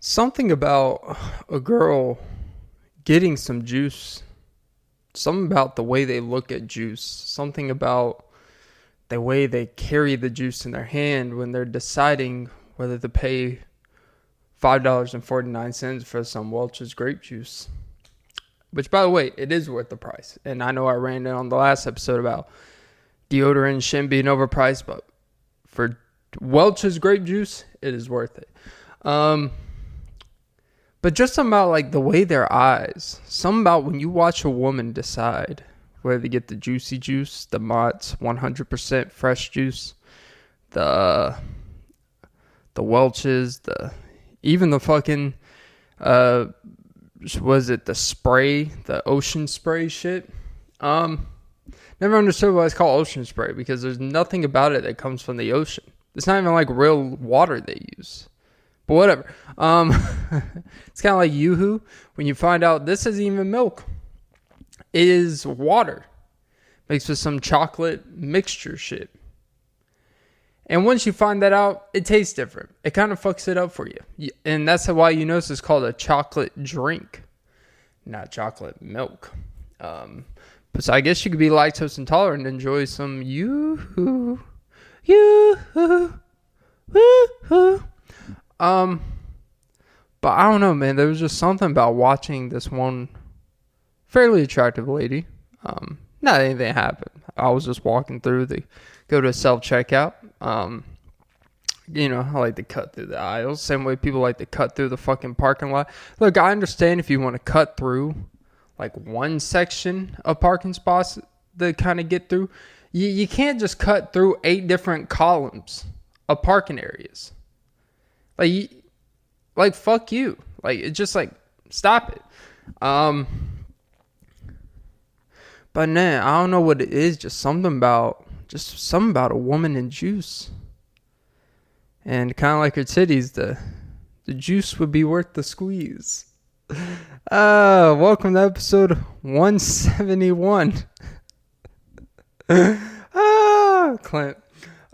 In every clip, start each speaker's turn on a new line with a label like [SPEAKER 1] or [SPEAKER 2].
[SPEAKER 1] Something about a girl getting some juice. Something about the way they look at juice. Something about the way they carry the juice in their hand when they're deciding whether to pay $5.49 for some Welch's grape juice. Which, by the way, it is worth the price. And I know I ran it on the last episode about deodorant shouldn't being overpriced, but for Welch's grape juice, it is worth it. Um, but just something about like the way their eyes, something about when you watch a woman decide whether to get the juicy juice, the Mott's 100% fresh juice, the the Welch's, the even the fucking uh was it the spray, the ocean spray shit? Um never understood why it's called ocean spray because there's nothing about it that comes from the ocean. It's not even like real water they use. But whatever. Um it's kind of like Yoo-hoo when you find out this isn't even milk. It is water mixed with some chocolate mixture shit. And once you find that out, it tastes different. It kind of fucks it up for you. And that's why you notice it's called a chocolate drink, not chocolate milk. Um, but so I guess you could be lactose intolerant and enjoy some yoo-hoo, yoo-hoo, woo-hoo. Um, but I don't know, man. There was just something about watching this one fairly attractive lady. Um, not anything happened. I was just walking through the go to self checkout. Um, you know, I like to cut through the aisles. Same way people like to cut through the fucking parking lot. Look, I understand if you want to cut through like one section of parking spots to kind of get through. You, you can't just cut through eight different columns of parking areas. Like, like fuck you. Like, it's just like stop it. Um, but nah, I don't know what it is. Just something about just something about a woman in juice. And kind of like her titties, the the juice would be worth the squeeze. Uh, welcome to episode 171. ah, Clint.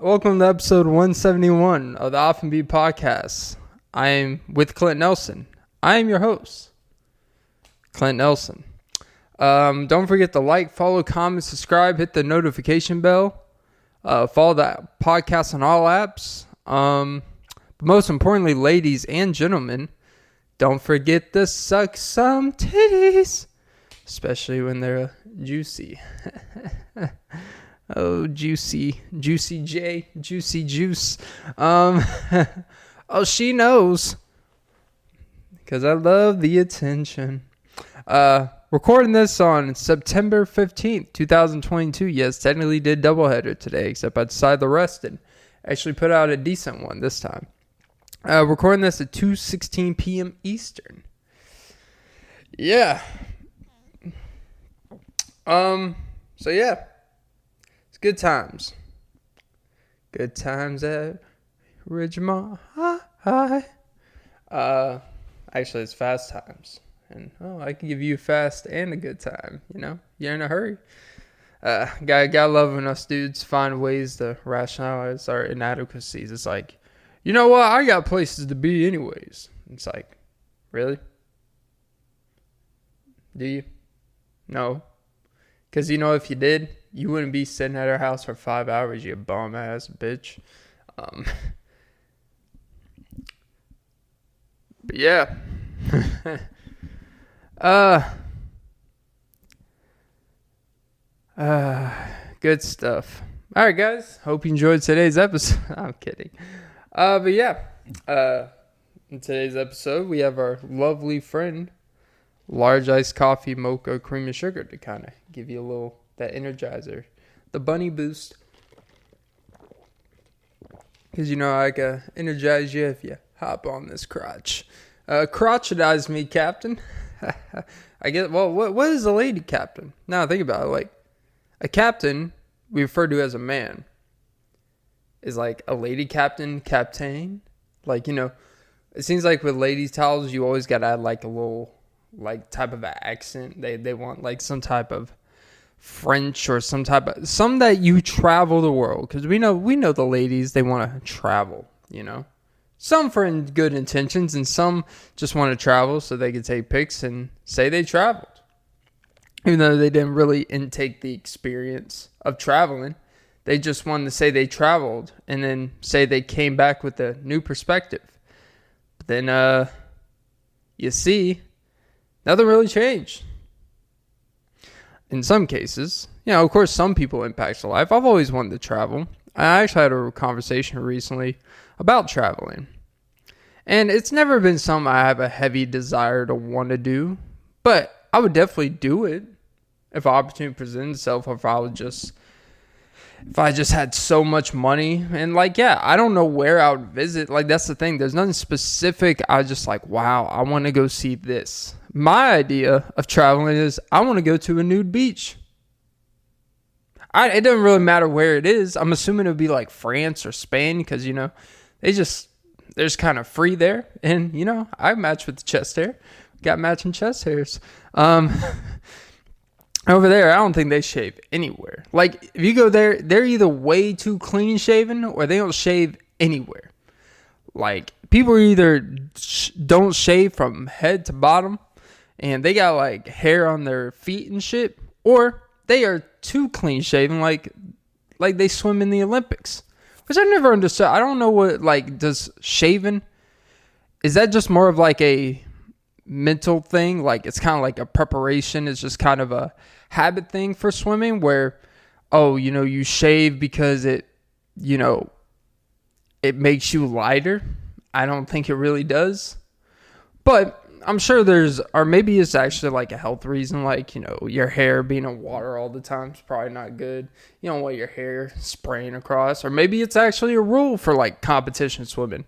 [SPEAKER 1] Welcome to episode 171 of the Off and Beat podcast. I am with Clint Nelson. I am your host, Clint Nelson. Um, don't forget to like, follow, comment, subscribe, hit the notification bell. Uh, follow that podcast on all apps. Um, but most importantly, ladies and gentlemen, don't forget to suck some titties, especially when they're juicy. oh, juicy, juicy J, juicy juice. Um, oh, she knows because I love the attention. Uh, Recording this on September 15th, 2022. Yes, technically did doubleheader today, except I decided to rest and actually put out a decent one this time. Uh, recording this at 2:16 p.m. Eastern. Yeah. Um. So yeah, good times. Good times at Ridgemont High. Uh, actually, it's fast times and oh, I can give you fast and a good time. You know, you're in a hurry. Uh, guy, guy loving us dudes find ways to rationalize our inadequacies. It's like, you know what? I got places to be anyways. It's like, really? Do you? No. Because, you know, if you did, you wouldn't be sitting at our house for five hours, you bum ass bitch. Um, but yeah. Uh, uh, good stuff. All right, guys. Hope you enjoyed today's episode. I'm kidding. Uh, but yeah, uh, in today's episode, we have our lovely friend, large iced coffee, mocha, cream and sugar to kind of give you a little that energizer, the bunny boost. Because you know I can energize you if you hop on this crotch. Uh, crotchetize me, Captain. I get well. What what is a lady captain? Now think about it. Like a captain, we refer to as a man, is like a lady captain, captain. Like you know, it seems like with ladies' towels, you always gotta add like a little like type of accent. They they want like some type of French or some type of some that you travel the world because we know we know the ladies they want to travel. You know, Some for in good intentions, and some just want to travel so they can take pics and say they traveled. Even though they didn't really intake the experience of traveling, they just wanted to say they traveled and then say they came back with a new perspective. But then, uh, you see, nothing really changed. In some cases, you know, of course, some people impacts the life. I've always wanted to travel. I actually had a conversation recently about traveling. And it's never been something I have a heavy desire to want to do, but I would definitely do it if opportunity presents itself, if I would just if I just had so much money and like yeah, I don't know where I would visit. Like that's the thing. There's nothing specific. I just like, wow, I want to go see this. My idea of traveling is I want to go to a nude beach. I, it doesn't really matter where it is. I'm assuming it would be like France or Spain because you know they just they're just kind of free there, and you know I match with the chest hair, got matching chest hairs. Um, over there, I don't think they shave anywhere. Like if you go there, they're either way too clean shaven or they don't shave anywhere. Like people either sh- don't shave from head to bottom, and they got like hair on their feet and shit, or they are too clean shaven, like like they swim in the Olympics. Which I never understood. I don't know what like does shaving is that just more of like a mental thing? Like it's kind of like a preparation. It's just kind of a habit thing for swimming where oh, you know, you shave because it you know it makes you lighter. I don't think it really does. But I'm sure there's, or maybe it's actually like a health reason, like, you know, your hair being in water all the time is probably not good. You don't want your hair spraying across, or maybe it's actually a rule for like competition swimming.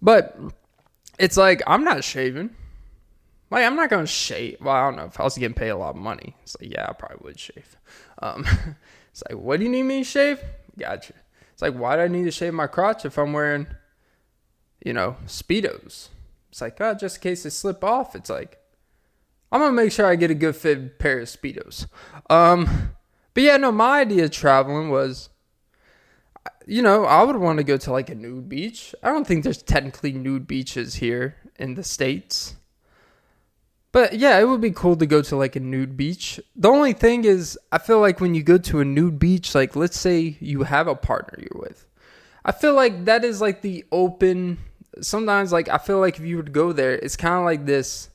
[SPEAKER 1] But it's like, I'm not shaving. Like, I'm not going to shave. Well, I don't know. If I was getting paid a lot of money, it's like, yeah, I probably would shave. Um, it's like, what do you need me to shave? Gotcha. It's like, why do I need to shave my crotch if I'm wearing, you know, Speedos? It's like, oh, just in case they slip off. It's like, I'm gonna make sure I get a good fit pair of speedos. Um, but yeah, no, my idea of traveling was, you know, I would want to go to like a nude beach. I don't think there's technically nude beaches here in the states. But yeah, it would be cool to go to like a nude beach. The only thing is, I feel like when you go to a nude beach, like let's say you have a partner you're with, I feel like that is like the open sometimes like I feel like if you would go there, it's kind of like this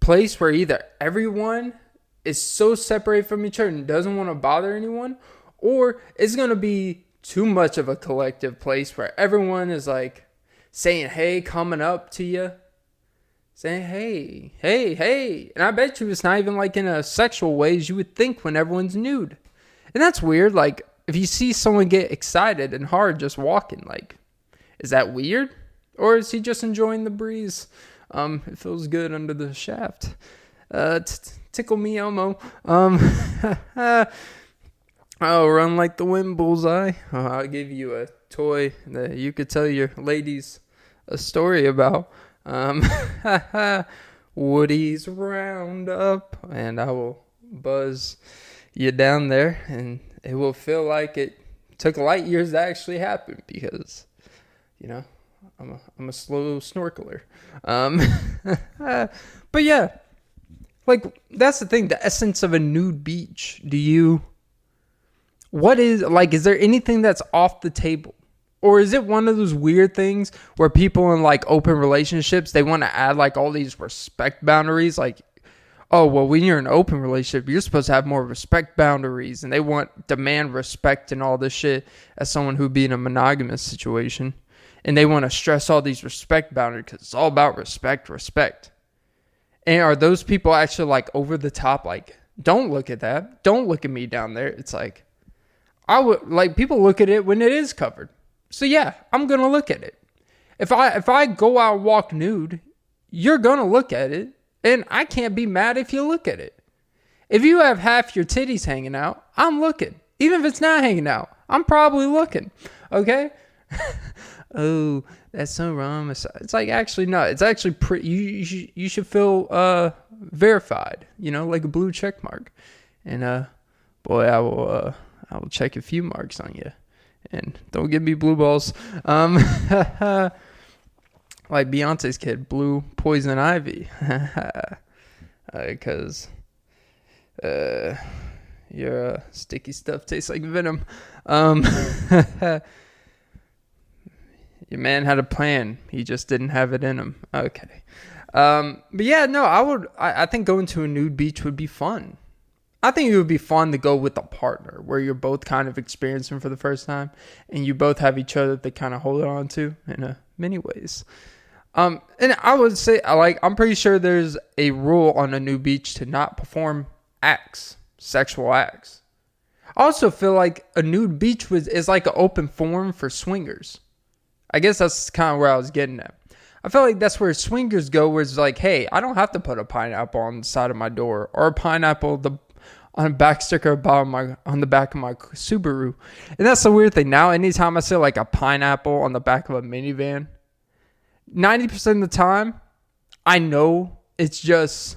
[SPEAKER 1] place where either everyone is so separated from each other and doesn't want to bother anyone, or it's gonna be too much of a collective place where everyone is like saying hey, coming up to you, saying hey, hey, hey, and I bet you it's not even like in a sexual way as you would think when everyone's nude, and that's weird. Like if you see someone get excited and hard just walking, like, is that weird? Or is he just enjoying the breeze? Um, it feels good under the shaft. Uh, t- tickle me Elmo. Um, oh, run like the wind, bullseye. Uh, I'll give you a toy that you could tell your ladies a story about. Um, Woody's Roundup, and I will buzz you down there, and it will feel like it took light years to actually happen because, you know, I'm a I'm a slow snorkeler. Um, but yeah, like that's the thing. The essence of a nude beach. Do you? What is like? Is there anything that's off the table? Or is it one of those weird things where people in like open relationships they want to add like all these respect boundaries like oh well when you're in an open relationship you're supposed to have more respect boundaries and they want demand respect and all this shit as someone who'd be in a monogamous situation and they want to stress all these respect boundaries because it's all about respect, respect. And are those people actually like over the top? Like, don't look at that. Don't look at me down there. It's like, I would like people look at it when it is covered. So yeah, I'm gonna look at it. If I if I go out walk nude, you're gonna look at it, and I can't be mad if you look at it. If you have half your titties hanging out, I'm looking. Even if it's not hanging out, I'm probably looking. Okay. oh, that's so wrong. It's like actually no. It's actually pretty. You you should, you should feel uh verified. You know, like a blue check mark. And uh, boy, I will uh I will check a few marks on you. And don't give me blue balls. Um, like Beyonce's kid, Blue Poison Ivy, because uh, uh, your uh, sticky stuff tastes like venom. Um, your man had a plan, he just didn't have it in him. Okay, um, but yeah, no, I would. I, I think going to a nude beach would be fun. I think it would be fun to go with a partner where you're both kind of experiencing for the first time and you both have each other to kind of hold on to in a many ways. Um, and I would say, like, I'm pretty sure there's a rule on a new beach to not perform acts, sexual acts. I also feel like a nude beach was is like an open forum for swingers. I guess that's kind of where I was getting at. I feel like that's where swingers go, where it's like, hey, I don't have to put a pineapple on the side of my door or a pineapple the on a back sticker about my on the back of my Subaru. And that's the weird thing. Now, anytime I see like a pineapple on the back of a minivan, 90% of the time, I know it's just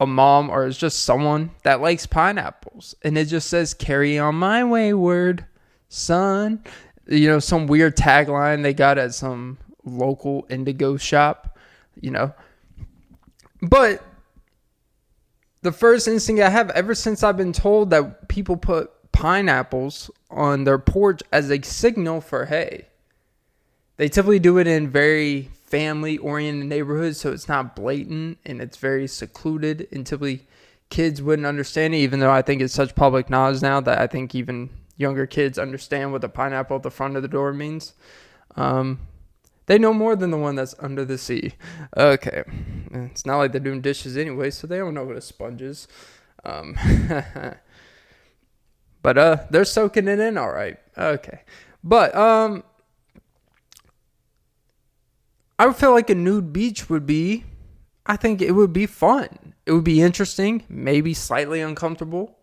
[SPEAKER 1] a mom or it's just someone that likes pineapples. And it just says, carry on my wayward son. You know, some weird tagline they got at some local indigo shop, you know. But the first instinct I have ever since I've been told that people put pineapples on their porch as a signal for, hey, they typically do it in very family oriented neighborhoods, so it's not blatant and it's very secluded. And typically, kids wouldn't understand it, even though I think it's such public knowledge now that I think even younger kids understand what the pineapple at the front of the door means. Um, they know more than the one that's under the sea. Okay. It's not like they're doing dishes anyway, so they don't know what a sponge is. Um, but uh, they're soaking it in all right. Okay. But um, I would feel like a nude beach would be, I think it would be fun. It would be interesting, maybe slightly uncomfortable.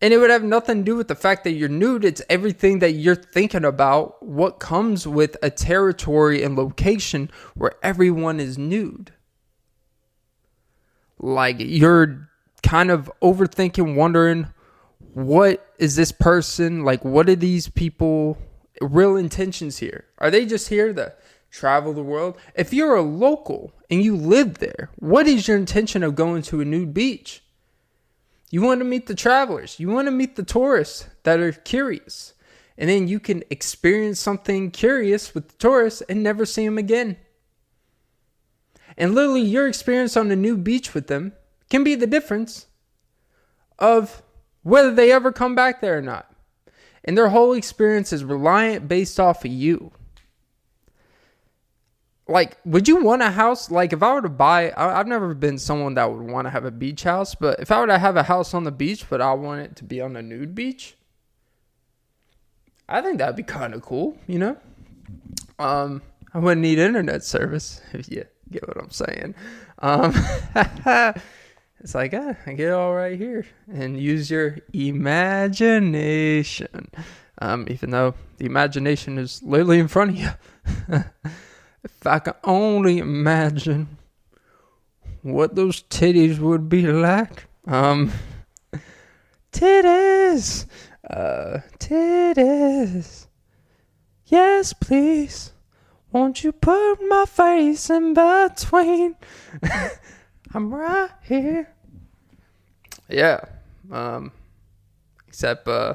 [SPEAKER 1] And it would have nothing to do with the fact that you're nude. It's everything that you're thinking about, what comes with a territory and location where everyone is nude. Like you're kind of overthinking, wondering, what is this person like? What are these people real intentions here? Are they just here to travel the world. If you're a local and you live there, what is your intention of going to a nude beach? You want to meet the travelers, you want to meet the tourists that are curious. And then you can experience something curious with the tourists and never see them again. And literally, your experience on a new beach with them can be the difference of whether they ever come back there or not. And their whole experience is reliant based off of you like would you want a house? Like if i were to buy I, have never been someone that would want to have a beach house but if i were to have a house on the beach but i want it to be on a nude beach i think that'd be kind of cool you know? Um i wouldn't need internet service if you get what i'm saying. Um it's like ah, i get it all right here and use your imagination. Um even though the imagination is literally in front of you If I could only imagine what those titties would be like. Um, titties, uh, titties. Yes, please. Won't you put my face in between? I'm right here. Yeah. Um, except, uh,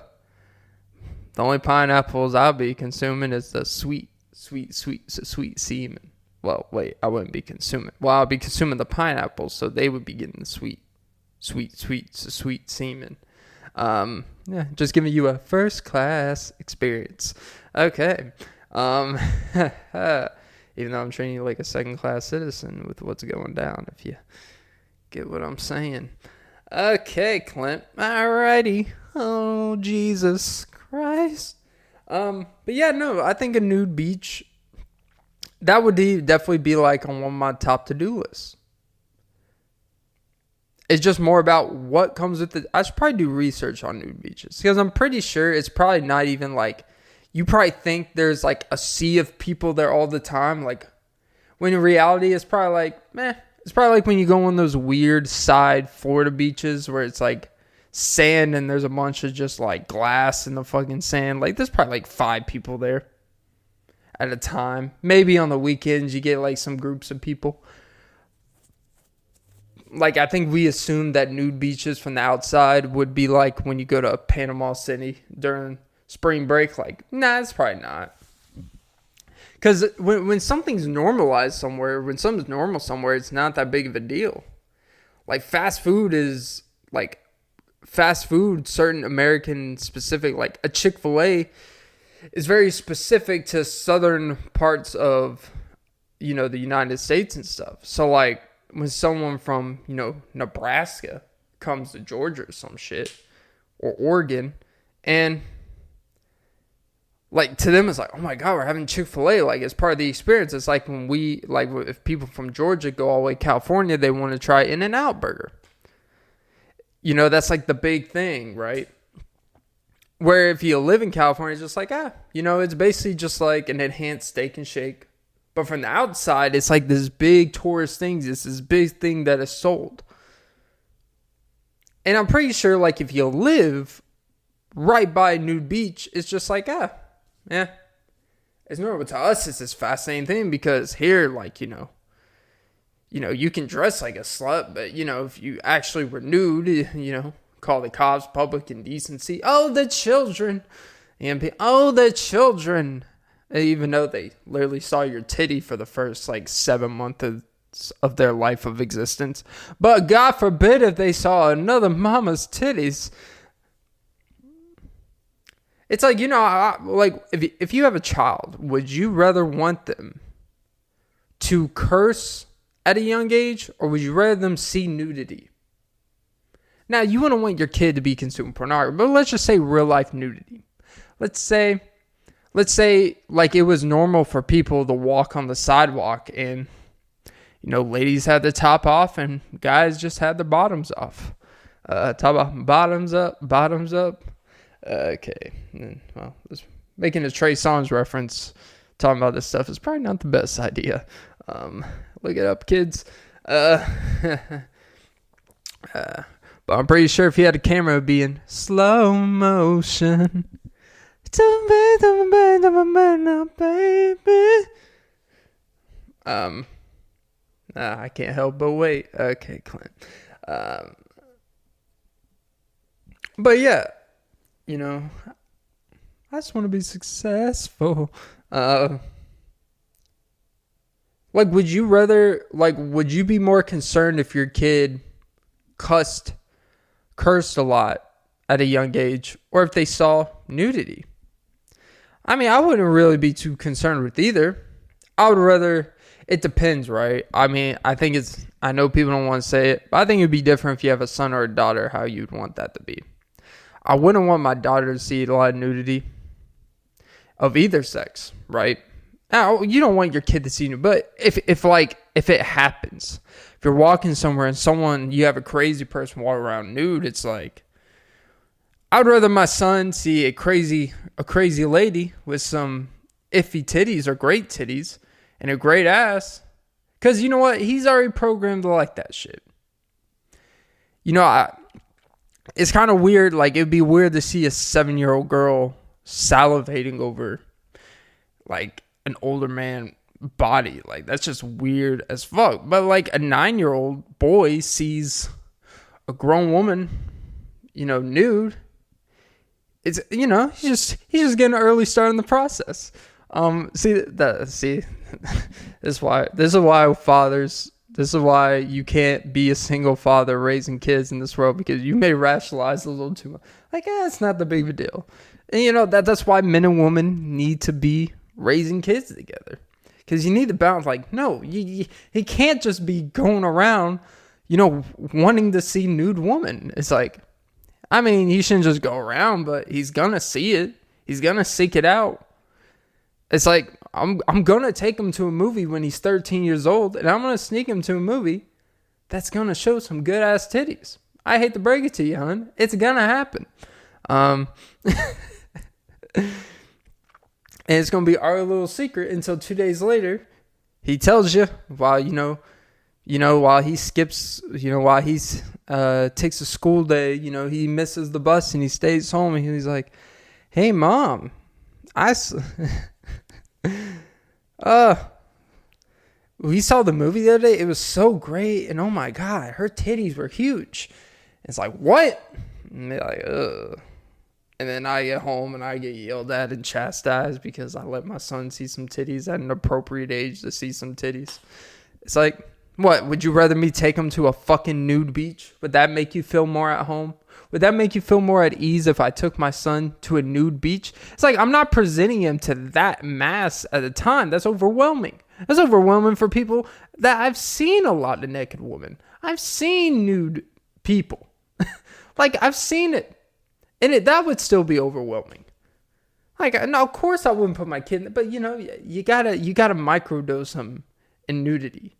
[SPEAKER 1] the only pineapples I'll be consuming is the sweet sweet, sweet, sweet semen. Well, wait, I wouldn't be consuming. Well, I'll be consuming the pineapples, so they would be getting the sweet, sweet, sweet, sweet semen. Um, yeah, just giving you a first class experience. Okay. Um, even though I'm treating you like a second class citizen with what's going down, if you get what I'm saying. Okay, Clint. Alrighty. Oh, Jesus Christ. Um, but yeah, no, I think a nude beach that would definitely be like on one of my top to do lists. It's just more about what comes with it. I should probably do research on nude beaches because I'm pretty sure it's probably not even like you probably think there's like a sea of people there all the time. Like when in reality, it's probably like, meh. It's probably like when you go on those weird side Florida beaches where it's like sand and there's a bunch of just like glass in the fucking sand. Like there's probably like five people there. at a time. Maybe on the weekends you get like some groups of people. Like I think we assumed that nude beaches from the outside would be like when you go to Panama City during spring break. Like, nah, it's probably not. Because when when something's normalized somewhere, when something's normal somewhere, it's not that big of a deal. Like fast food is like fast food, certain American specific, like a Chick Fil A, is very specific to southern parts of you know the United States and stuff. So like when someone from you know Nebraska comes to Georgia or some shit or Oregon and like to them it's like oh my god we're having chick-fil-a. Like it's part of the experience. It's like when we like if people from georgia go all the way to california they want to try In-N-Out burger you know that's like the big thing right? Where if you live in california it's just like ah you know it's basically just like an enhanced Steak 'n Shake. But from the outside it's like this big tourist thing. It's this big thing that is sold. And i'm pretty sure like if you live right by nude beach it's just like ah yeah, it's normal. To us, it's this fascinating thing because here, like, you know, you know, you can dress like a slut, but, you know, if you actually were nude, you know, call the cops public indecency. Oh, the children. And oh, the children. Even though they literally saw your titty for the first, like, seven months of their life of existence. But God forbid if they saw another mama's titties it's like you know, I, like if if you have a child, would you rather want them to curse at a young age, or would you rather them see nudity? Now, you wouldn't want your kid to be consuming pornography, but let's just say real life nudity. Let's say, let's say like it was normal for people to walk on the sidewalk and you know, ladies had the top off and guys just had their bottoms off. Uh, top off, bottoms up, bottoms up. Okay. Well, making a Trey Songz reference, talking about this stuff is probably not the best idea. Um, look it up, kids. Uh, uh, but I'm pretty sure if he had a camera, it would be in slow motion. Um, nah, I can't help but wait. Okay, Clint. Um, but yeah, you know, I just want to be successful. Uh, like, would you rather, like, would you be more concerned if your kid cussed, cursed a lot at a young age, or if they saw nudity? I mean, I wouldn't really be too concerned with either. I would rather, it depends, right? I mean, I think it's, I know people don't want to say it, but I think it'd be different if you have a son or a daughter, how you'd want that to be. I wouldn't want my daughter to see a lot of nudity of either sex, right? Now, you don't want your kid to see you, but if if like if it happens, if you're walking somewhere and someone you have a crazy person walk around nude, it's like I'd rather my son see a crazy a crazy lady with some iffy titties or great titties and a great ass. Cause you know what? He's already programmed to like that shit. You know, I it's kind of weird. Like it'd be weird to see a seven year old girl salivating over like an older man body. Like that's just weird as fuck. But like a nine year old boy sees a grown woman, you know, nude. It's you know he's just he's just getting an early start in the process. Um, see that see this is why this is why fathers this is why you can't be a single father raising kids in this world because you may rationalize a little too much. Like, eh, it's not the big of a deal. And you know that that's why men and women need to be raising kids together because you need to balance. Like, no, you, you, he can't just be going around, you know, wanting to see nude woman. It's like, I mean, he shouldn't just go around, but he's gonna see it. He's gonna seek it out. It's like I'm I'm gonna take him to a movie when he's 13 years old, and I'm gonna sneak him to a movie that's gonna show some good ass titties. I hate to break it to you, hon. It's gonna happen. Um, and it's gonna be our little secret until two days later, he tells you while you know, you know while he skips, you know while he's uh takes a school day, you know he misses the bus and he stays home and he's like, "Hey, mom, I." Uh, we saw the movie the other day. It was so great, and oh my god, her titties were huge. It's like what? And they're like, ugh. And then I get home and I get yelled at and chastised because I let my son see some titties at an appropriate age to see some titties. It's like, what? Would you rather me take him to a fucking nude beach? Would that make you feel more at home? Would that make you feel more at ease if I took my son to a nude beach? It's like I'm not presenting him to that mass at a time. That's overwhelming. That's overwhelming for people that I've seen a lot of naked women. I've seen nude people. like I've seen it. And it that would still be overwhelming. Like no, of course I wouldn't put my kid in, but you know, you gotta you gotta microdose him in nudity.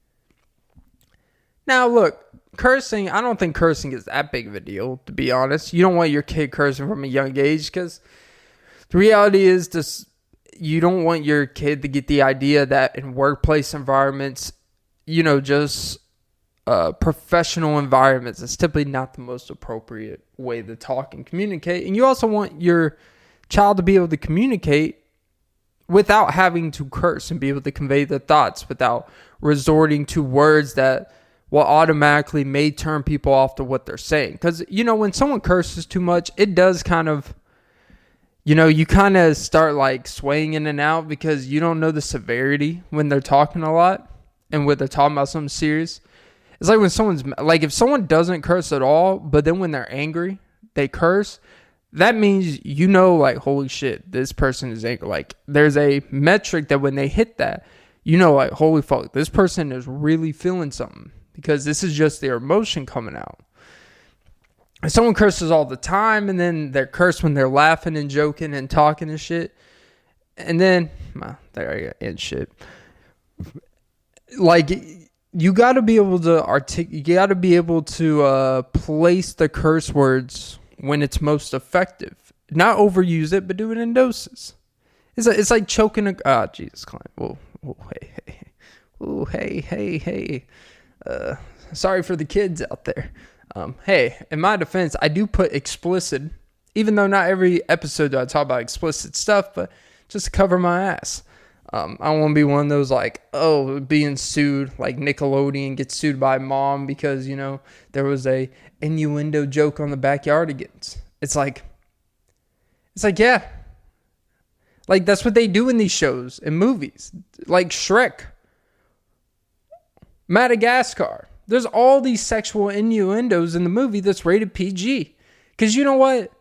[SPEAKER 1] Now look, cursing, I don't think cursing is that big of a deal, to be honest. You don't want your kid cursing from a young age because the reality is this you don't want your kid to get the idea that in workplace environments, you know, just uh, professional environments, it's typically not the most appropriate way to talk and communicate. And you also want your child to be able to communicate without having to curse and be able to convey the thoughts without resorting to words that will automatically may turn people off to what they're saying. Because, you know, when someone curses too much, it does kind of, you know, you kind of start like swaying in and out because you don't know the severity when they're talking a lot and when they're talking about something serious. It's like when someone's like, if someone doesn't curse at all, but then when they're angry, they curse. That means you know, like, holy shit, this person is angry. Like, there's a metric that when they hit that, you know, like, holy fuck, this person is really feeling something because this is just their emotion coming out. And someone curses all the time and then they're cursed when they're laughing and joking and talking and shit. And then, well, there I end shit. Like, you got to be able to articulate, you got to be able to uh, place the curse words when it's most effective. Not overuse it, but do it in doses. It's like, it's like choking a. Ah, oh, Jesus, Clint. Whoa, whoa, hey, hey. Oh, hey, hey, hey. Uh, sorry for the kids out there. Um, hey, in my defense, I do put explicit, even though not every episode do I talk about explicit stuff, but just to cover my ass. Um, I want to be one of those like, oh, being sued, like Nickelodeon gets sued by mom because you know there was a innuendo joke on the backyardigans. It's like, it's like yeah, like that's what they do in these shows and movies, like Shrek. Madagascar. There's all these sexual innuendos in the movie that's rated PG. Cause you know what?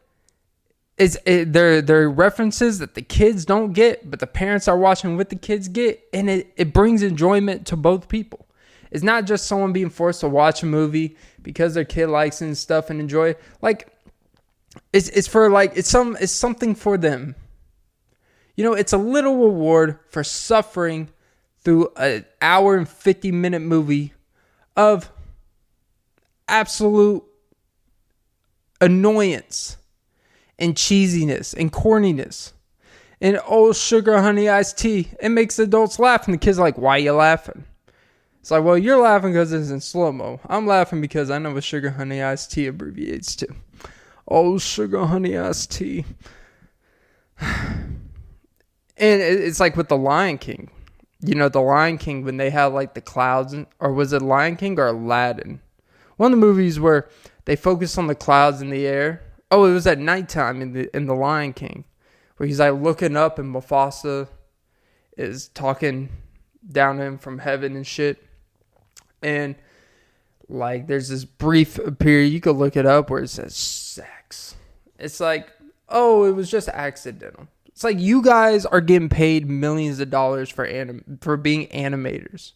[SPEAKER 1] It's it, eh, they're they're references that the kids don't get, but the parents are watching what the kids get, and it, it brings enjoyment to both people. It's not just someone being forced to watch a movie because their kid likes it and stuff and enjoy. Like it's it's for like it's some it's something for them. You know, it's a little reward for suffering through an hour and 50 minute movie of absolute annoyance and cheesiness and corniness and oh sugar honey iced tea. It makes adults laugh and the kids like why you laughing? It's like well you're laughing because it's in slow-mo. I'm laughing because i know what sugar honey iced tea abbreviates to. Oh sugar honey iced tea. And it's like with the lion king. You know, the Lion King when they have like the clouds, or was it Lion King or Aladdin? One of the movies where they focus on the clouds in the air. Oh, it was at nighttime in the in the Lion King, where he's like looking up and Mufasa is talking down to him from heaven and shit, and like there's this brief period you could look it up where it says sex. It's like, oh, it was just accidental. It's like you guys are getting paid millions of dollars for anim- for being animators.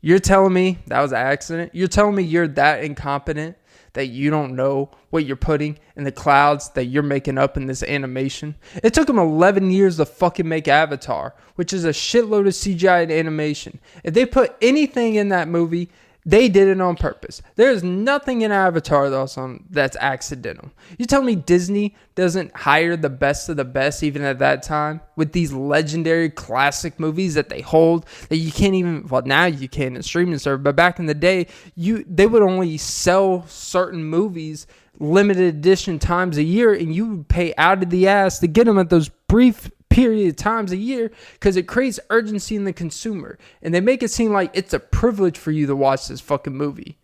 [SPEAKER 1] You're telling me that was an accident? You're telling me you're that incompetent that you don't know what you're putting in the clouds that you're making up in this animation? It took them 11 years to fucking make Avatar, which is a shitload of CGI and animation. If they put anything in that movie they did it on purpose. There's nothing in Avatar that's on that's accidental. You tell me Disney doesn't hire the best of the best even at that time with these legendary classic movies that they hold that you can't even well now you can in streaming service, but back in the day you they would only sell certain movies limited edition times a year and you would pay out of the ass to get them at those brief period of times a year because it creates urgency in the consumer. And they make it seem like it's a privilege for you to watch this fucking movie.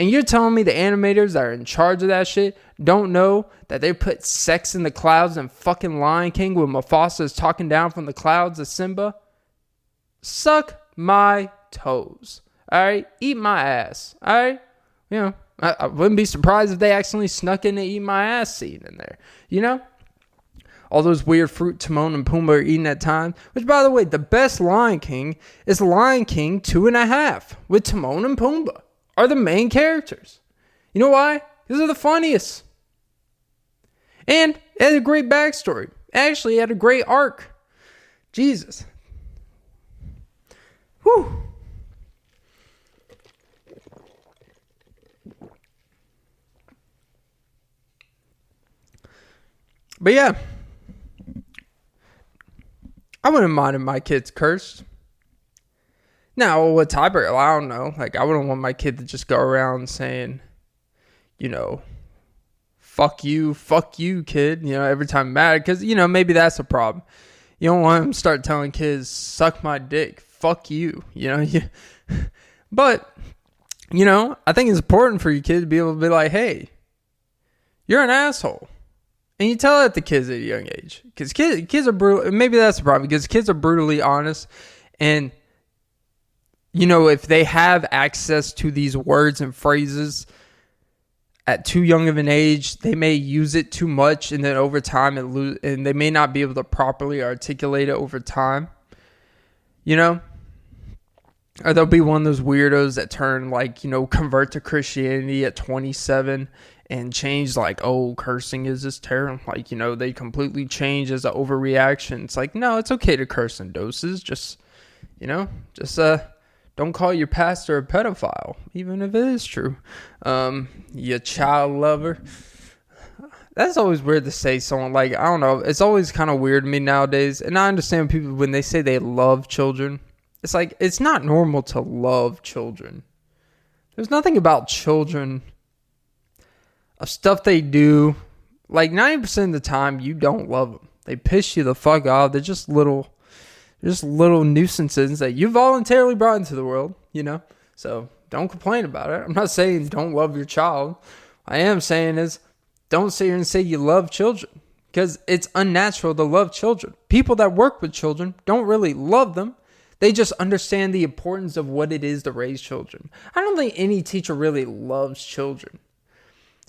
[SPEAKER 1] And you're telling me the animators that are in charge of that shit don't know that they put sex in the clouds and fucking Lion King when Mufasa is talking down from the clouds of Simba? Suck my toes. All right? Eat my ass. All right? You know, I, I wouldn't be surprised if they accidentally snuck in the eat my ass scene in there. You know? All those weird fruit Timon and Pumbaa are eating at times. Which, by the way, the best Lion King is Lion King two and a half with Timon and Pumbaa are the main characters. You know why? Because they're the funniest. And it had a great backstory. Actually, it had a great arc. Jesus. Whew. But yeah, I wouldn't mind if my kids cursed. Now, type of, I don't know. Like, I wouldn't want my kid to just go around saying, you know, fuck you, fuck you, kid, you know, every time mad. Because, you know, maybe that's a problem. You don't want them to start telling kids, suck my dick, fuck you, you know. but, you know, I think it's important for your kid to be able to be like, hey, you're an asshole. And you tell that to kids at a young age because kids kids are brutal. Maybe that's the problem because kids are brutally honest, and you know if they have access to these words and phrases at too young of an age, they may use it too much, and then over time it lose, and they may not be able to properly articulate it over time. You know, or they'll be one of those weirdos that turn like you know convert to Christianity at 27 and change like oh cursing is this terror like you know they completely change as an overreaction. It's like no it's okay to curse in doses. Just you know just uh don't call your pastor a pedophile even if it is true. Um you child lover. That's always weird to say someone like i don't know it's always kind of weird to me nowadays and i understand people when they say they love children it's like it's not normal to love children. There's nothing about children of stuff they do. Like 90% of the time, you don't love them. They piss you the fuck off. They're just little, just little nuisances that you voluntarily brought into the world, you know? So don't complain about it. I'm not saying don't love your child. I am saying is don't sit here and say you love children because it's unnatural to love children. People that work with children don't really love them. They just understand the importance of what it is to raise children. I don't think any teacher really loves children.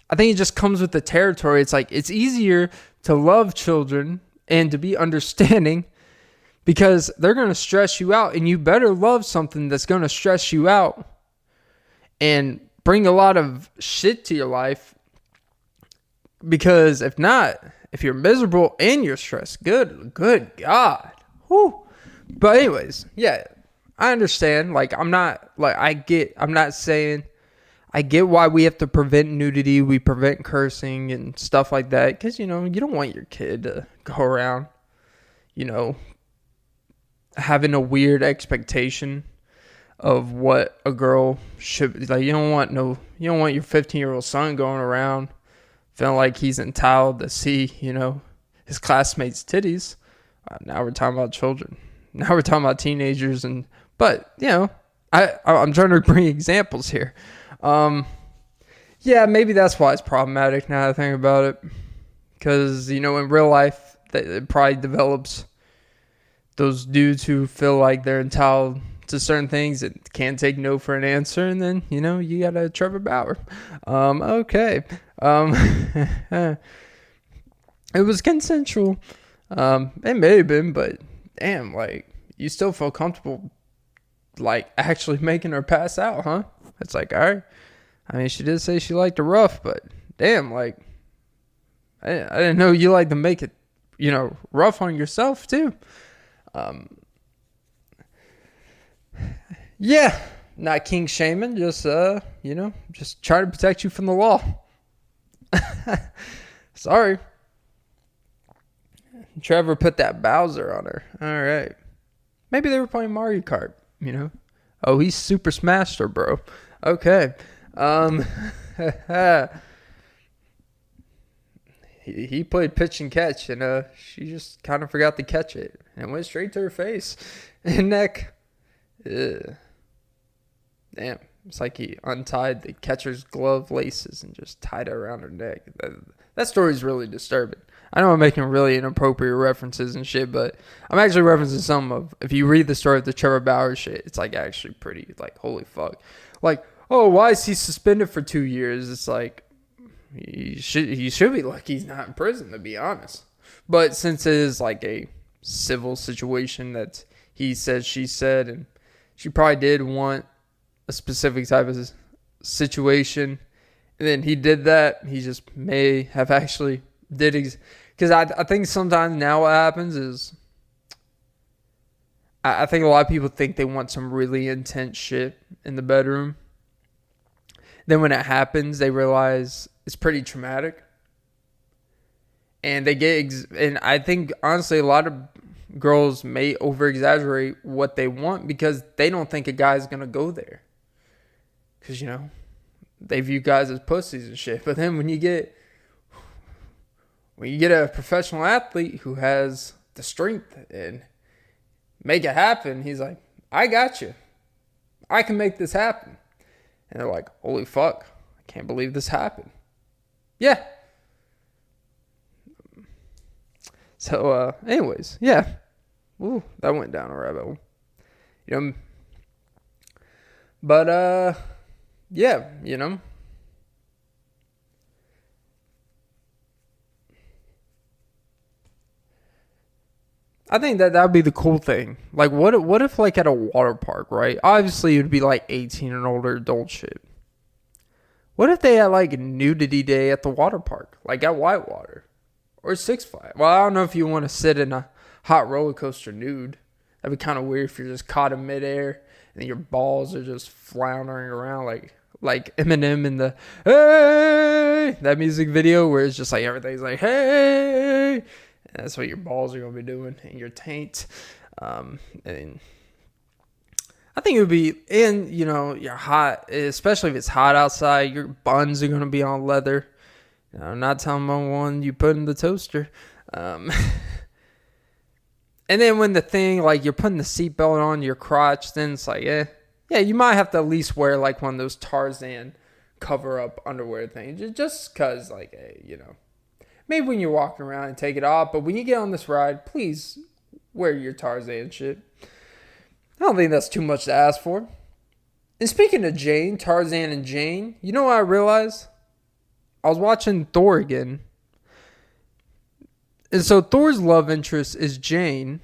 [SPEAKER 1] I think it just comes with the territory. It's like it's easier to love children and to be understanding because they're going to stress you out and you better love something that's going to stress you out and bring a lot of shit to your life because if not if you're miserable and you're stressed good good god Whew. but anyways yeah i understand like i'm not like i get i'm not saying I get why we have to prevent nudity, we prevent cursing and stuff like that cuz you know, you don't want your kid to go around you know having a weird expectation of what a girl should like you don't want no you don't want your 15-year-old son going around feeling like he's entitled to see, you know, his classmates' titties. Uh, now we're talking about children. Now we're talking about teenagers and but, you know, I I'm trying to bring examples here. Um, yeah, maybe that's why it's problematic now that I think about it. Because, you know, in real life, it probably develops those dudes who feel like they're entitled to certain things and can't take no for an answer. And then, you know, you got a Trevor Bauer. Um, okay. Um, it was consensual. Um, it may have been, but damn, like, you still feel comfortable, like, actually making her pass out, huh? It's like, all right. I mean, she did say she liked the rough, but damn, like, I, I didn't know you like to make it, you know, rough on yourself too. Um, yeah, not king shaming, just uh, you know, just try to protect you from the law. Sorry. Trevor put that Bowser on her. All right. Maybe they were playing Mario Kart, you know. Oh, he's Super Smaster, bro. Okay. Um, he, he played pitch and catch, and uh, she just kind of forgot to catch it and went straight to her face and neck. Ugh. Damn. It's like he untied the catcher's glove laces and just tied it around her neck. That, that story's really disturbing. I know I'm making really inappropriate references and shit, but I'm actually referencing some of. If you read the story of the Trevor Bauer shit, it's like actually pretty like holy fuck. Like, oh, why is he suspended for two years? It's like he should he should be lucky he's not in prison to be honest. But since it is like a civil situation that he said she said, and she probably did want a specific type of situation, and then he did that. He just may have actually did because ex- I I think sometimes now what happens is I, I think a lot of people think they want some really intense shit in the bedroom. Then when it happens, they realize it's pretty traumatic, and they get ex- and I think honestly a lot of girls may over exaggerate what they want because they don't think a guy's gonna go there because you know they view guys as pussies and shit. But then when you get when you get a professional athlete who has the strength and make it happen, he's like, I got you. I can make this happen. And they're like, holy fuck, I can't believe this happened. Yeah. So, uh, anyways, yeah. Ooh, that went down a rabbit hole. You know, but, uh, yeah, you know. I think that that would be the cool thing. Like, what what if like at a water park, right? Obviously, it would be like eighteen and older adult shit. What if they had like nudity day at the water park, like at Whitewater or Six Flags? Well, I don't know if you want to sit in a hot roller coaster nude. That'd be kind of weird if you're just caught in midair and your balls are just floundering around like like Eminem in the hey that music video where it's just like everything's like hey. And that's what your balls are gonna be doing and your taint. Um, and I think it would be in you know you're hot, especially if it's hot outside. Your buns are gonna be on leather. You know, I'm not telling about one you put in the toaster. Um, and then when the thing like you're putting the seatbelt on your crotch, then it's like, yeah, yeah, you might have to at least wear like one of those Tarzan cover up underwear things, just cause like, hey, you know, maybe when you're walking around and take it off, but when you get on this ride, please wear your Tarzan shit. I don't think that's too much to ask for. And speaking of Jane, Tarzan and Jane, you know what I realized? I was watching Thor again. And so Thor's love interest is Jane.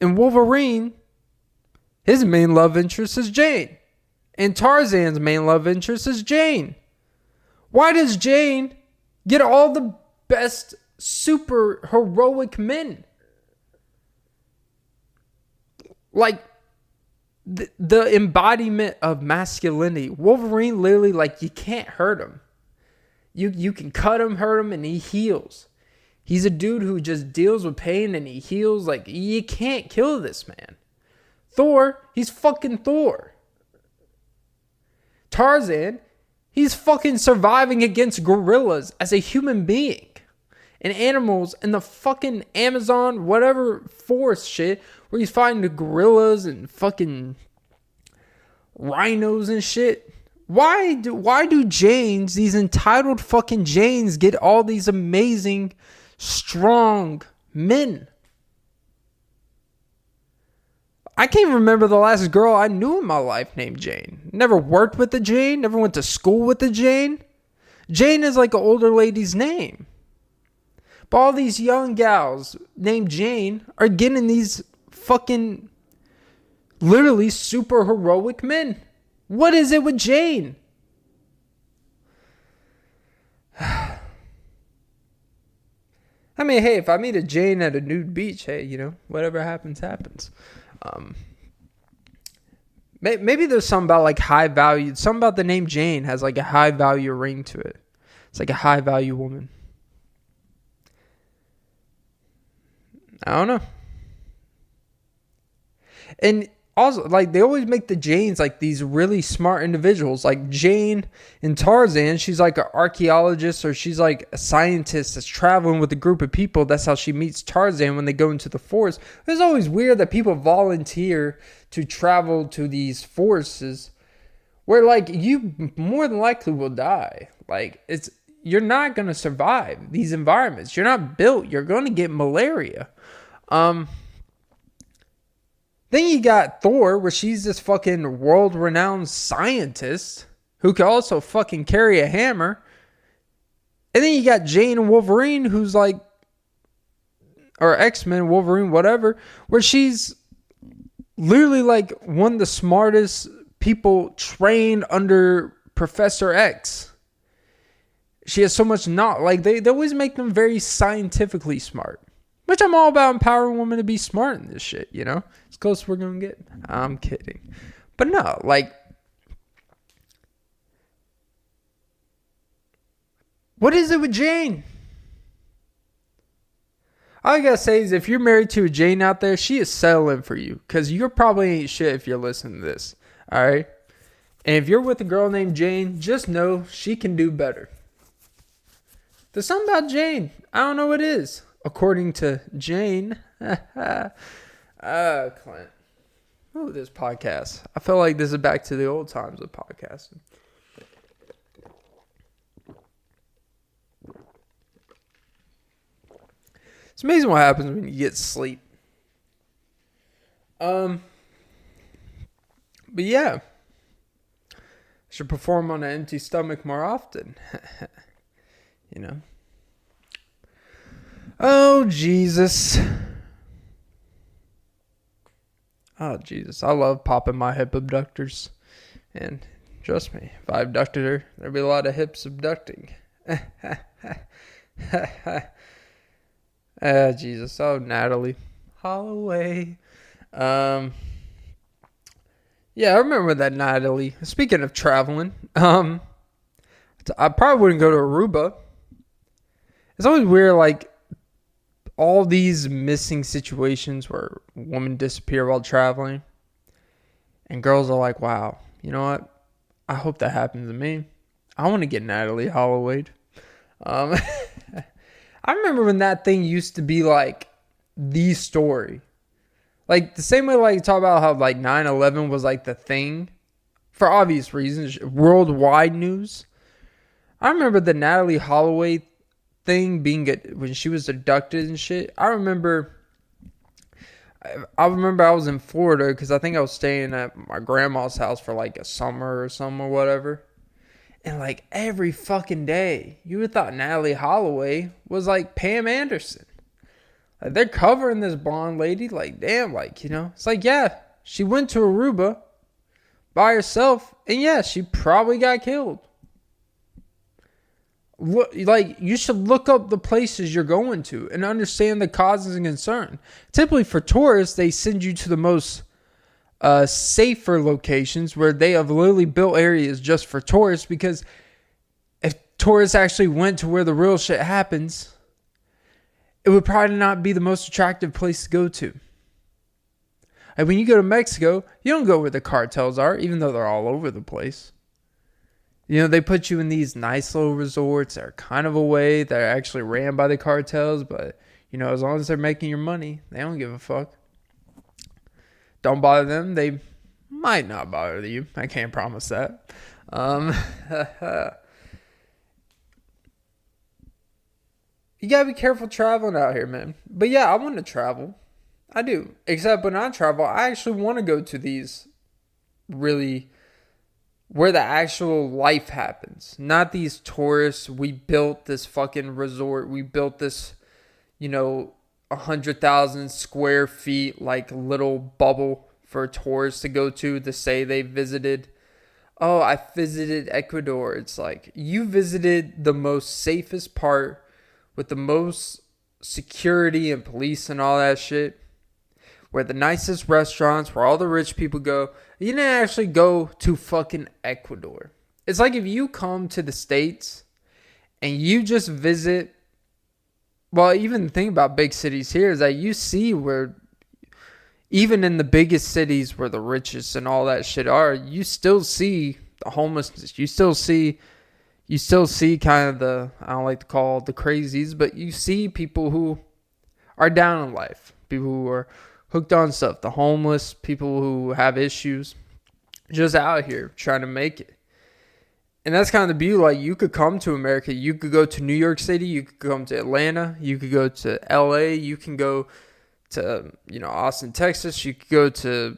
[SPEAKER 1] And Wolverine, his main love interest is Jane. And Tarzan's main love interest is Jane. Why does Jane get all the best super heroic men? like the, the embodiment of masculinity. Wolverine literally like you can't hurt him. You you can cut him, hurt him, and he heals. He's a dude who just deals with pain and he heals. Like you can't kill this man. Thor, he's fucking Thor. Tarzan, he's fucking surviving against gorillas as a human being and animals in the fucking Amazon, whatever forest shit, where he's fighting the gorillas and fucking rhinos and shit. Why do why do Janes, these entitled fucking Janes, get all these amazing, strong men? I can't remember the last girl I knew in my life named Jane. Never worked with the Jane, never went to school with the Jane. Jane is like an older lady's name. But all these young gals named Jane are getting these fucking literally super heroic men. What is it with Jane? I mean, hey, if I meet a Jane at a nude beach, hey, you know, whatever happens, happens. Um, maybe there's something about like high value. Something about the name Jane has like a high value ring to it. It's like a high value woman. I don't know. And also like they always make the Janes like these really smart individuals. Like Jane in Tarzan, she's like an archaeologist or she's like a scientist that's traveling with a group of people. That's how she meets Tarzan when they go into the forest. It's always weird that people volunteer to travel to these forests where like you more than likely will die. Like it's you're not gonna survive these environments. You're not built. You're gonna get malaria. Um then you got Thor, where she's this fucking world renowned scientist who can also fucking carry a hammer. And then you got Jane Wolverine, who's like, or X Men, Wolverine, whatever, where she's literally like one of the smartest people trained under Professor X. She has so much not like they, they always make them very scientifically smart. Which I'm all about empowering women to be smart in this shit, you know? It's close we're gonna get. I'm kidding. But no, like What is it with Jane? All I gotta say is if you're married to a Jane out there, she is settling for you. Cause you're probably ain't shit if you're listening to this. Alright? And if you're with a girl named Jane, just know she can do better. There's something about Jane. I don't know what it is according to Jane. uh, Clint. Oh, this podcast. I feel like this is back to the old times of podcasting. It's amazing what happens when you get sleep. Um, but yeah, I should perform on an empty stomach more often. you know. Oh, Jesus. Oh, Jesus. I love popping my hip abductors. And trust me, if I abducted her, there'd be a lot of hips abducting. Ah, Jesus. Oh, Natalee. Holloway. Um, yeah, I remember that Natalee. Speaking of traveling, um, I probably wouldn't go to Aruba. It's always weird, like all these missing situations where women disappear while traveling and girls are like wow you know what? I hope that happens to me. I want to get Natalee holloway. Um, i remember when that thing used to be like the story. Like the same way like you talk about how like 9-11 was like the thing for obvious reasons worldwide news. I remember the Natalee holloway thing being get when she was abducted and shit. I remember. I remember I was in Florida because I think I was staying at my grandma's house for like a summer or something or whatever. And like every fucking day, you would thought Natalee Holloway was like Pam Anderson. Like they're covering this blonde lady. Like, damn, like, you know, it's like, yeah, she went to Aruba by herself. And yeah, she probably got killed look, like you should look up the places you're going to and understand the causes and concern. Typically for tourists, they send you to the most uh, safer locations where they have literally built areas just for tourists because if tourists actually went to where the real shit happens, it would probably not be the most attractive place to go to. And when you go to Mexico, you don't go where the cartels are, even though they're all over the place. You know, they put you in these nice little resorts that are kind of away, that are actually ran by the cartels, but, you know, as long as they're making your money, they don't give a fuck. Don't bother them. They might not bother you. I can't promise that. Um, you gotta be careful traveling out here, man. But yeah, I want to travel. I do. Except when I travel, I actually want to go to these really where the actual life happens. Not these tourists. We built this fucking resort. We built this, you know, a hundred thousand square feet like little bubble for tourists to go to to say they visited. Oh, I visited Ecuador. It's like you visited the most safest part with the most security and police and all that shit. Where the nicest restaurants, where all the rich people go you didn't actually go to fucking Ecuador. It's like if you come to the States and you just visit, well, even the thing about big cities here is that you see where even in the biggest cities where the richest and all that shit are, you still see the homelessness. You still see you still see kind of the I don't like to call the crazies, but you see people who are down in life, people who are hooked on stuff, the homeless, people who have issues, just out here trying to make it. And that's kind of the beauty. Like you could come to America, you could go to New York City, you could come to Atlanta, you could go to LA, you can go to you know Austin, Texas. You could go to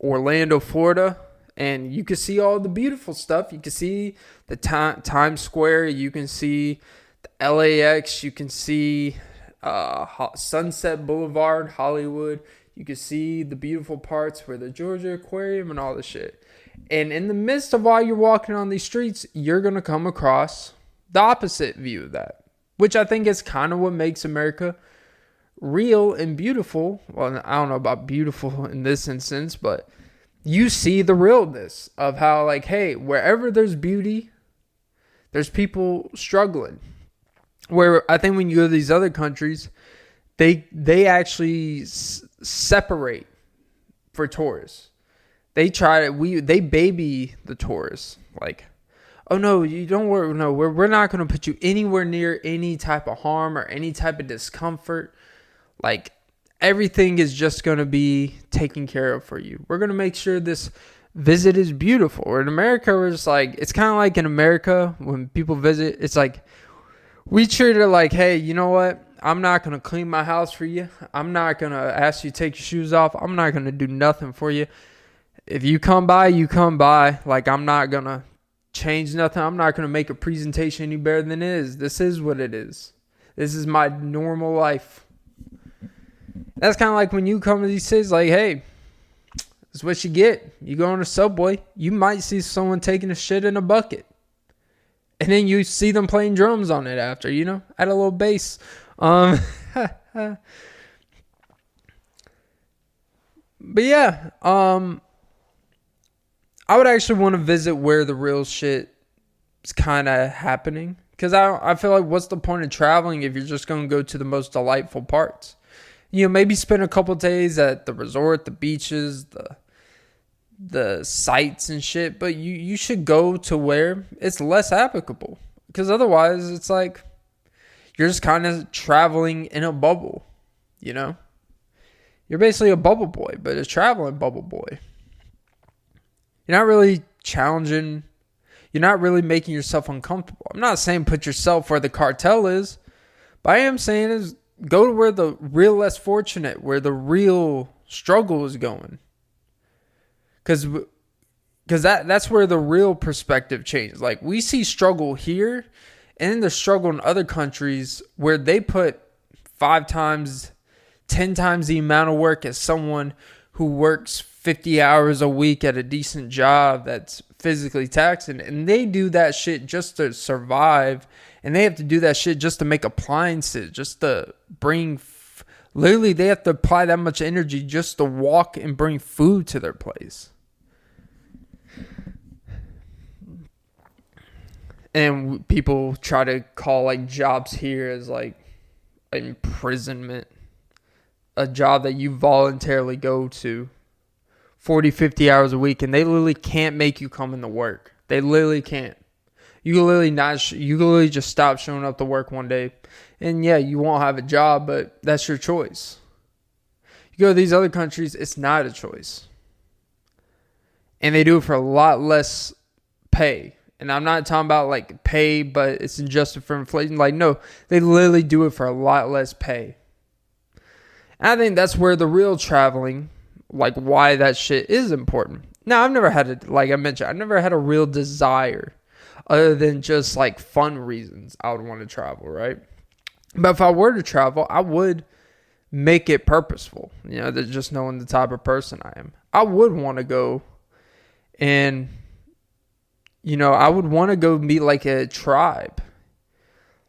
[SPEAKER 1] Orlando, Florida, and you can see all the beautiful stuff. You can see the Times Square. You can see the LAX. You can see uh, Sunset Boulevard, Hollywood. You can see the beautiful parts where the Georgia Aquarium and all the shit. And in the midst of while you're walking on these streets, you're gonna come across the opposite view of that, which I think is kind of what makes America real and beautiful. Well, I don't know about beautiful in this instance, but you see the realness of how, like, hey, wherever there's beauty, there's people struggling. Where I think when you go to these other countries, they they actually s- separate for tourists. They try to we they baby the tourists like oh no you don't worry no we're, we're not going to put you anywhere near any type of harm or any type of discomfort like everything is just going to be taken care of for you. We're going to make sure this visit is beautiful. Or in America, we're just like, it's kind of like in America when people visit, it's like, we treat it like, hey, you know what? I'm not to clean my house for you. I'm not to ask you to take your shoes off. I'm not to do nothing for you. If you come by, you come by. Like, I'm not to change nothing. I'm not to make a presentation any better than it is. This is what it is. This is my normal life. That's kind of like when you come to these cities, like, hey, that's what you get. You go on a subway, you might see someone taking a shit in a bucket. And then you see them playing drums on it after, you know, at a little bass. Um, but yeah, um, I would actually want to visit where the real shit is kind of happening. Because I, I feel like what's the point of traveling if you're just going to go to the most delightful parts? you know, maybe spend a couple days at the resort, the beaches, the the sites and shit, but you you should go to where it's less applicable because otherwise it's like you're just kind of traveling in a bubble, you know? You're basically a bubble boy, but a traveling bubble boy. You're not really challenging you're not really making yourself uncomfortable. I'm not saying put yourself where the cartel is, but I am saying is go to where the real less fortunate, where the real struggle is going. Cuz cuz that that's where the real perspective changes. Like we see struggle here and the struggle in other countries where they put 5 times 10 times the amount of work as someone who works 50 hours a week at a decent job that's physically taxing and they do that shit just to survive and they have to do that shit just to make appliances, just to bring. Literally, they have to apply that much energy just to walk and bring food to their place. And people try to call like jobs here as like imprisonment, a job that you voluntarily go to 40, 50 hours a week, and they literally can't make you come into work. They literally can't. You literally not. Sh- you literally just stop showing up to work one day, and yeah, you won't have a job, but that's your choice. You go to these other countries, it's not a choice, and they do it for a lot less pay. And I'm not talking about like pay, but it's adjusted for inflation. Like no, they literally do it for a lot less pay. And I think that's where the real traveling, like why that shit is important. Now I've never had a like I mentioned, I've never had a real desire other than just like fun reasons I would want to travel, right? But if I were to travel, I would make it purposeful, you know, just knowing the type of person I am. I would want to go and, you know, I would want to go meet like a tribe,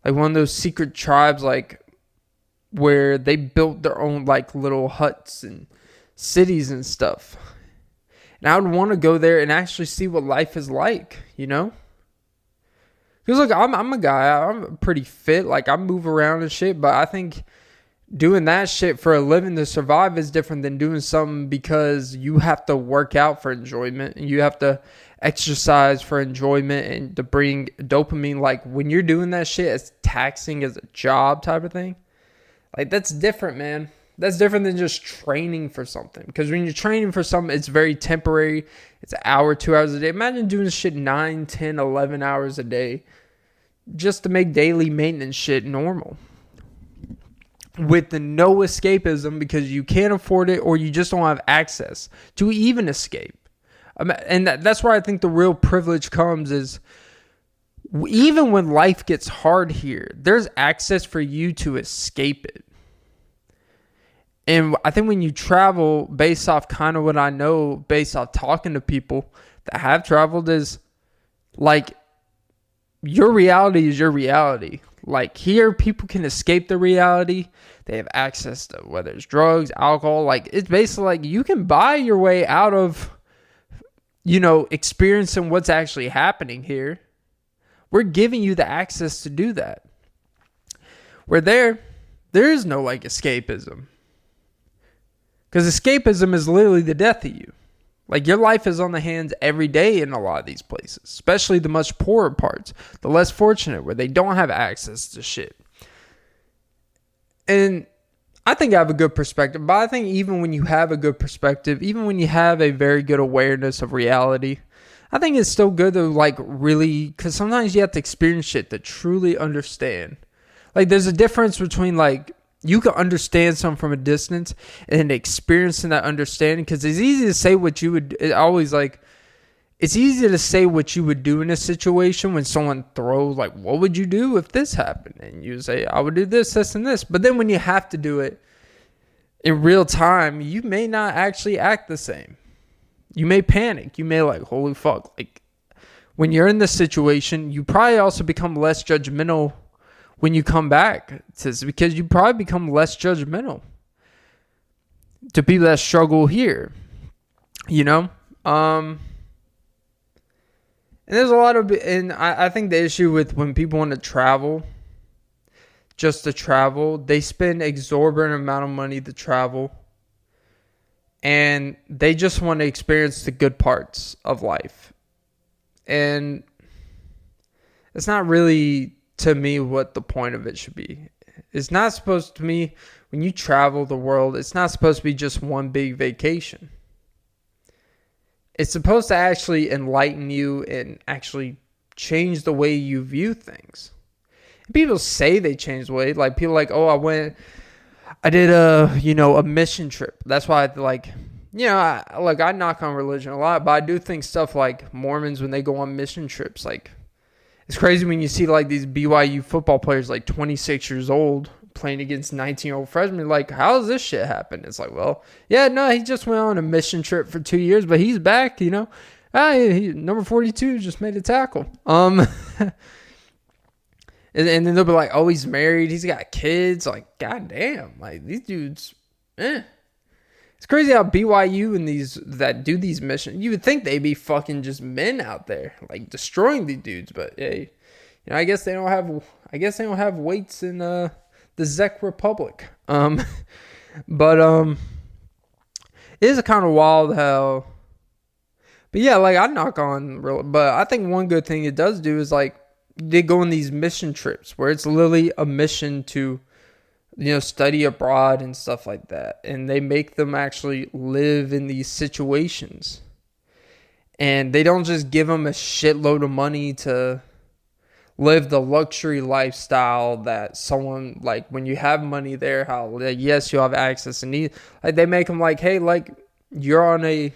[SPEAKER 1] like one of those secret tribes, like where they built their own like little huts and cities and stuff. And I would want to go there and actually see what life is like, you know? Because look, I'm I'm a guy. I'm pretty fit. Like I move around and shit. But I think doing that shit for a living to survive is different than doing something because you have to work out for enjoyment and you have to exercise for enjoyment and to bring dopamine. Like when you're doing that shit as taxing as a job type of thing, like that's different, man. That's different than just training for something. Because when you're training for something, it's very temporary. It's an hour, two hours a day. Imagine doing shit 9, 10, 11 hours a day just to make daily maintenance shit normal with the no escapism because you can't afford it or you just don't have access to even escape. And that's where I think the real privilege comes is even when life gets hard here, there's access for you to escape it. And I think when you travel based off kind of what I know, based off talking to people that have traveled, is like your reality is your reality. Like here, people can escape the reality. They have access to whether it's drugs, alcohol. Like it's basically like you can buy your way out of, you know, experiencing what's actually happening here. We're giving you the access to do that. Where there, there is no like escapism. Because escapism is literally the death of you. Like your life is on the hands every day in a lot of these places, especially the much poorer parts, the less fortunate where they don't have access to shit. And I think I have a good perspective, but I think even when you have a good perspective, even when you have a very good awareness of reality, I think it's still good to like really, because sometimes you have to experience shit to truly understand. Like there's a difference between like you can understand something from a distance and experiencing that understanding because it's easy to say what you would always like it's easy to say what you would do in a situation when someone throws like what would you do if this happened? And you say i would do this this and this. But then when you have to do it in real time you may not actually act the same. You may panic. You may like holy fuck. Like when you're in this situation you probably also become less judgmental when you come back because you probably become less judgmental to people that struggle here you know? Um and there's a lot of and I, I think the issue with when people want to travel just to travel they spend exorbitant amount of money to travel and they just want to experience the good parts of life and it's not really to me what the point of it should be. It's not supposed to me when you travel the world, it's not supposed to be just one big vacation. It's supposed to actually enlighten you and actually change the way you view things. People say they change the way, like people like, oh, I went, I did a, you know, a mission trip. That's why I like, you know, I, like I knock on religion a lot, but I do think stuff like Mormons when they go on mission trips, like it's crazy when you see like these BYU football players like 26 years old playing against 19 year old freshmen. Like, how's this shit happen? It's like, well, yeah, no, he just went on a mission trip for two years, but he's back, you know. Ah, he, number 42 just made a tackle. Um, and, and, then they'll be like, oh, he's married, he's got kids. Like, goddamn, like these dudes, eh. It's crazy how BYU and these that do these missions. You would think they'd be fucking just men out there, like destroying these dudes. But hey, you know, I guess they don't have. I guess they don't have weights in uh, the Czech Republic. Um, but um, it is kind of wild how. But yeah, like I knock on real. But I think one good thing it does do is like they go on these mission trips where it's literally a mission to you know, study abroad and stuff like that. And they make them actually live in these situations. And they don't just give them a shitload of money to live the luxury lifestyle that someone like when you have money there how like, yes you have access and need like they make them like hey like you're on a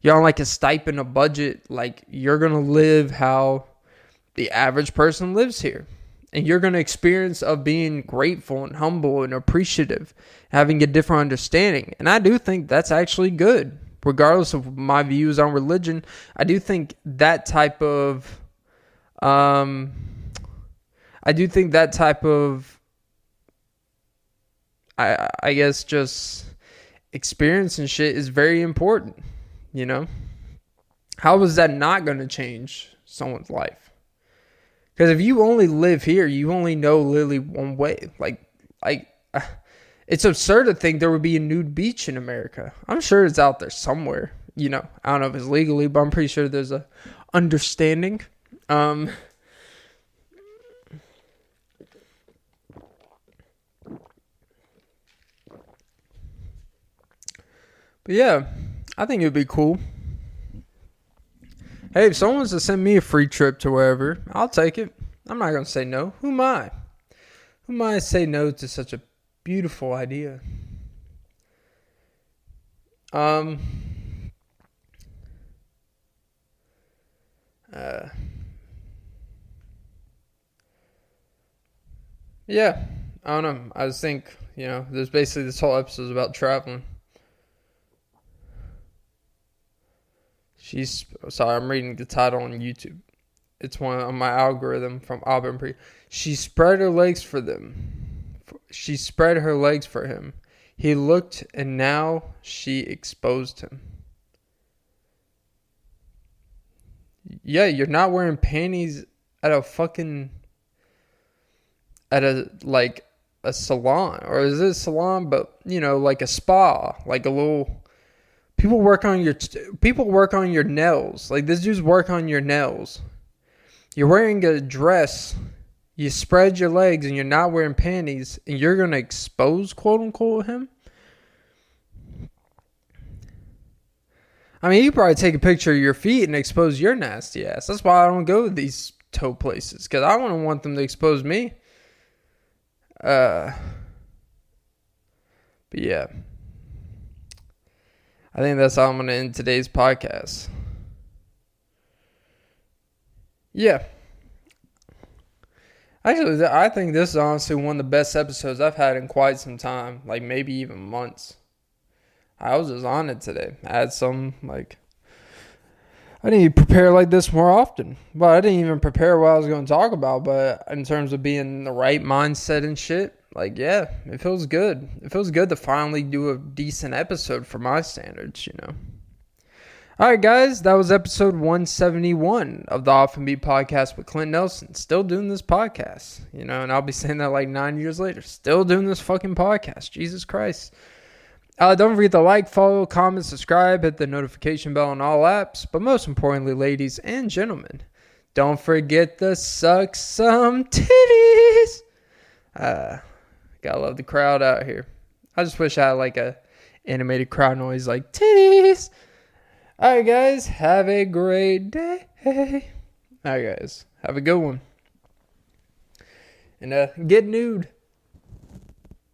[SPEAKER 1] you're on like a stipend a budget like you're gonna live how the average person lives here. And you're to experience of being grateful and humble and appreciative having a different understanding. And i do think that's actually good. Regardless of my views on religion i do think that type of um i do think that type of i i guess just experience and shit is very important you know how is that not going to change someone's life because if you only live here, you only know literally one way. Like, like It's absurd to think there would be a nude beach in America. I'm sure it's out there somewhere. You know, I don't know if it's legally, but I'm pretty sure there's a understanding. Um, but yeah, I think it'd be cool. Hey, if someone wants to send me a free trip to wherever, I'll take it. I'm not gonna say no. Who am I? Who am I to say no to such a beautiful idea? Um. Uh. Yeah, I don't know. I just think you know, there's basically this whole episode is about traveling. She's sorry, I'm reading the title on YouTube. It's one on my algorithm from Auburn Pre. She spread her legs for them. She spread her legs for him. He looked, and now she exposed him. Yeah, you're not wearing panties at a fucking at a like a salon or is it a salon but you know like a spa like a little People work on your people work on your nails. Like this dude's work on your nails. You're wearing a dress. You spread your legs and you're not wearing panties, and you're gonna expose quote unquote him. I mean, you probably take a picture of your feet and expose your nasty ass. That's why I don't go to these toe places because I don't want them to expose me. Uh, but yeah. I think that's how I'm going to end today's podcast. Yeah. Actually, I think this is honestly one of the best episodes I've had in quite some time, like maybe even months. I was just on it today. I had some, like, I didn't prepare like this more often. Well, I didn't even prepare what I was going to talk about, but in terms of being in the right mindset and shit, like yeah, it feels good. It feels good to finally do a decent episode for my standards, you know. All right, guys, that was episode 171 of the Off and Beat podcast with Clint Nelson. Still doing this podcast, you know, and I'll be saying that like nine years later. Still doing this fucking podcast. Jesus Christ. Uh, don't forget to like, follow, comment, subscribe, hit the notification bell on all apps. But most importantly, ladies and gentlemen, don't forget to suck some titties. Uh, Gotta love the crowd out here. I just wish I had like a animated crowd noise like titties. Alright guys, have a great day. Alright guys, have a good one. And uh get nude.